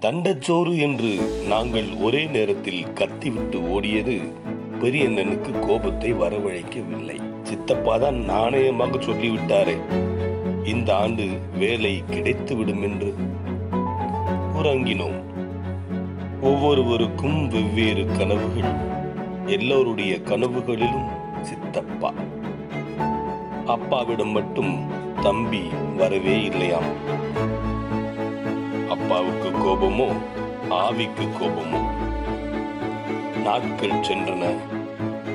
தண்டச்சோறு என்று நாங்கள் ஒரே நேரத்தில் கத்திவிட்டு ஓடியது பெரியண்ணனுக்கு கோபத்தை வரவழைக்கவில்லை. சித்தப்பா தான் நாணயமாக சொல்லிவிட்டாரே. இந்த ஆண்டு வேலை கிடைத்துவிடும் என்று உறங்கினோம். ஒவ்வொருவருக்கும் வெவ்வேறு கனவுகள் எல்லோருடைய கனவுகளிலும் சித்தப்பா. அப்பாவிடம் மட்டும் தம்பி வரவே இல்லையாம். அப்பாவுக்கு கோபமோ ஆவிக்கு கோபமோ. நாட்கள் சென்றன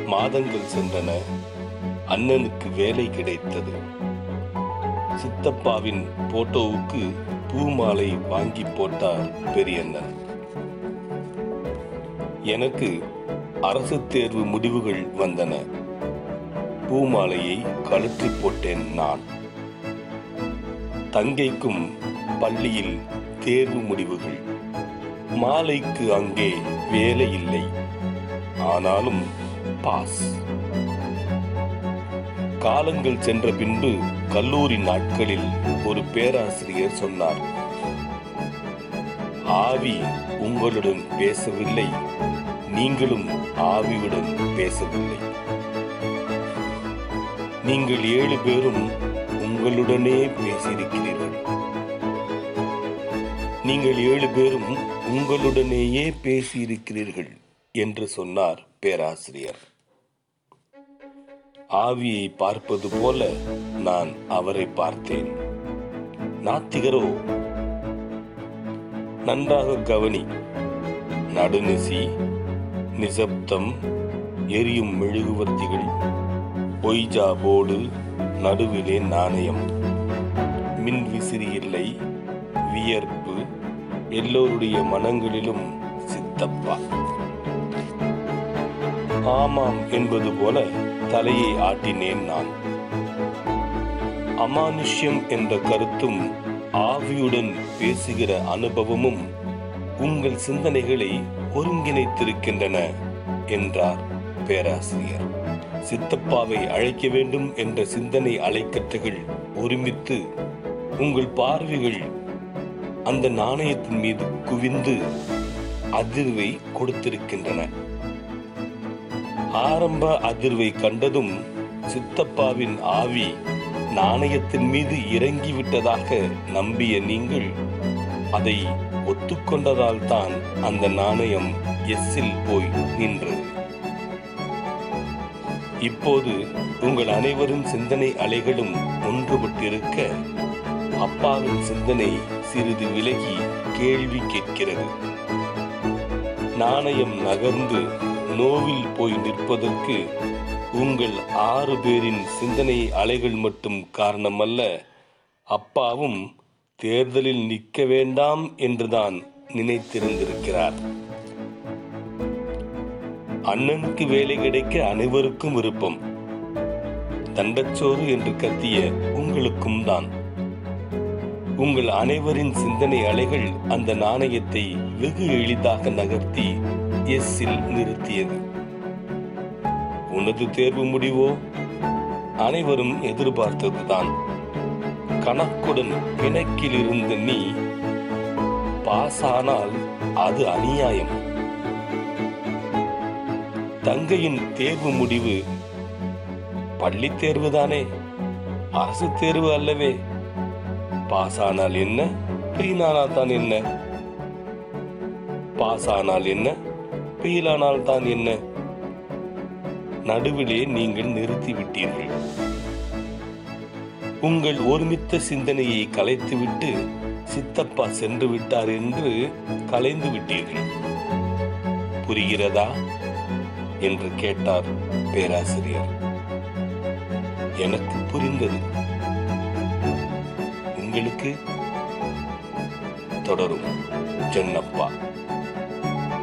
மாதங்கள் சென்றன அண்ணனுக்கு வேலை கிடைத்தது. சித்தப்பாவின் போட்டோவுக்கு பூமாலை வாங்கி போட்டார் பெரியண்ணன். எனக்கு அரசு தேர்வு முடிவுகள் வந்தன. பூமாலையை கழற்றி போட்டேன் நான். தங்கைக்கும் பள்ளியில் தேர்வு முடிவுகள். மாலைக்கு அங்கே வேலை இல்லை. ஆனாலும் பாஸ். காலங்கள் சென்ற பின்பு கல்லூரி நாட்களில் ஒரு பேராசிரியர் சொன்னார். ஆவி உங்களுடன் பேசவில்லை. நீங்களும் ஆவியுடன் பேசவில்லை. நீங்கள் ஏழு பேரும் உங்களுடனே பேசியிருக்கிறீர்கள். நீங்கள் ஏழு பேரும் உங்களுடனேயே பேசியிருக்கிறீர்கள் என்று சொன்னார் பேராசிரியர். ஆவியை பார்ப்பது போல நான் அவரை பார்த்தேன். நாத்திகரோ நன்றாக கவனி நடுநிசி நிசப்தம் எரியும் மெழுகுவர்த்திகள் பொய்ஜா போர்டு நடுவிலே நாணயம் மின் விசிறி இல்லை வியர்ப்பு எல்லோருடைய மனங்களிலும் சித்தப்பா. ஆமாம் என்பது போல தலையை ஆட்டினேன் நான். அமானுஷ்யம் என்ற கருத்தும் ஆவியுடன் பேசுகிற அனுபவமும் உங்கள் சிந்தனைகளை ஒருங்கிணைத்திருக்கின்றன என்றார் பேராசிரியர். சித்தப்பாவை அழைக்க வேண்டும் என்ற சிந்தனை அலைக்கற்றுகள் ஒருமித்து உங்கள் பார்வைகள் அந்த நாணயத்தின் மீது குவிந்து அதிர்வை கொடுத்திருக்கின்றன. ஆரம்ப அதிர்வை கண்டதும் சித்தப்பாவின் ஆவி நாணயத்தின் மீது இறங்கிவிட்டதாக நம்பிய நீங்கள் அதை ஒத்துக்கொண்டதால் தான் அந்த நாணயம் எஸ்ஸில் போய் நின்றது. இப்போது உங்கள் அனைவரும் சிந்தனை அலைகளும் ஒன்றுபட்டிருக்க அப்பாவின் சிந்தனை சிறிது விலகி கேள்வி கேட்கிறது. நாணயம் நகர்ந்து நோவில் போய் நிற்பதற்கு உங்கள் ஆறு பேரின் சிந்தனை அலைகள் மட்டும் காரணமல்ல அப்பாவும் தேர்தலில் நிற்க வேண்டாம் என்றுதான் நினைத்திருந்திருக்கிறார். அண்ணனுக்கு வேலை கிடைக்க அனைவருக்கும் விருப்பம். தண்டச்சோறு என்று கத்திய உங்களுக்கும் தான். உங்கள் அனைவரின் சிந்தனை அலைகள் அந்த நாணயத்தை வெகு எளிதாக நகர்த்தி எஸ்ஸில் நிறுத்தியது. உனது தேர்வு முடிவோ? அனைவரும் எதிர்பார்த்ததுதான். கணக்குடன் பிணக்கில் இருந்த நீ பாஸ் ஆனால் அது அநியாயம். தங்கையின் தேர்வு முடிவு பள்ளி தேர்வுதானே? அரசு தேர்வு அல்லவே. பாஸ் ஆனால் என்ன? ஃபெயில் ஆனால் தான் என்ன? பாஸ் ஆனால் என்ன? ஃபெயில் ஆனால் தான் என்ன? நடுவிலே நீங்கள் நிறுத்திவிட்டீர்கள். உங்கள் ஒருமித்த சிந்தனையை கலைத்துவிட்டு சித்தப்பா சென்று விட்டார் என்று கலைந்து விட்டீர்கள். புரிகிறதா? என்று கேட்டார் பேராசிரியர். எனக்கு புரிந்தது. உங்களுக்கு தொடரும். ஜன்னப்பா.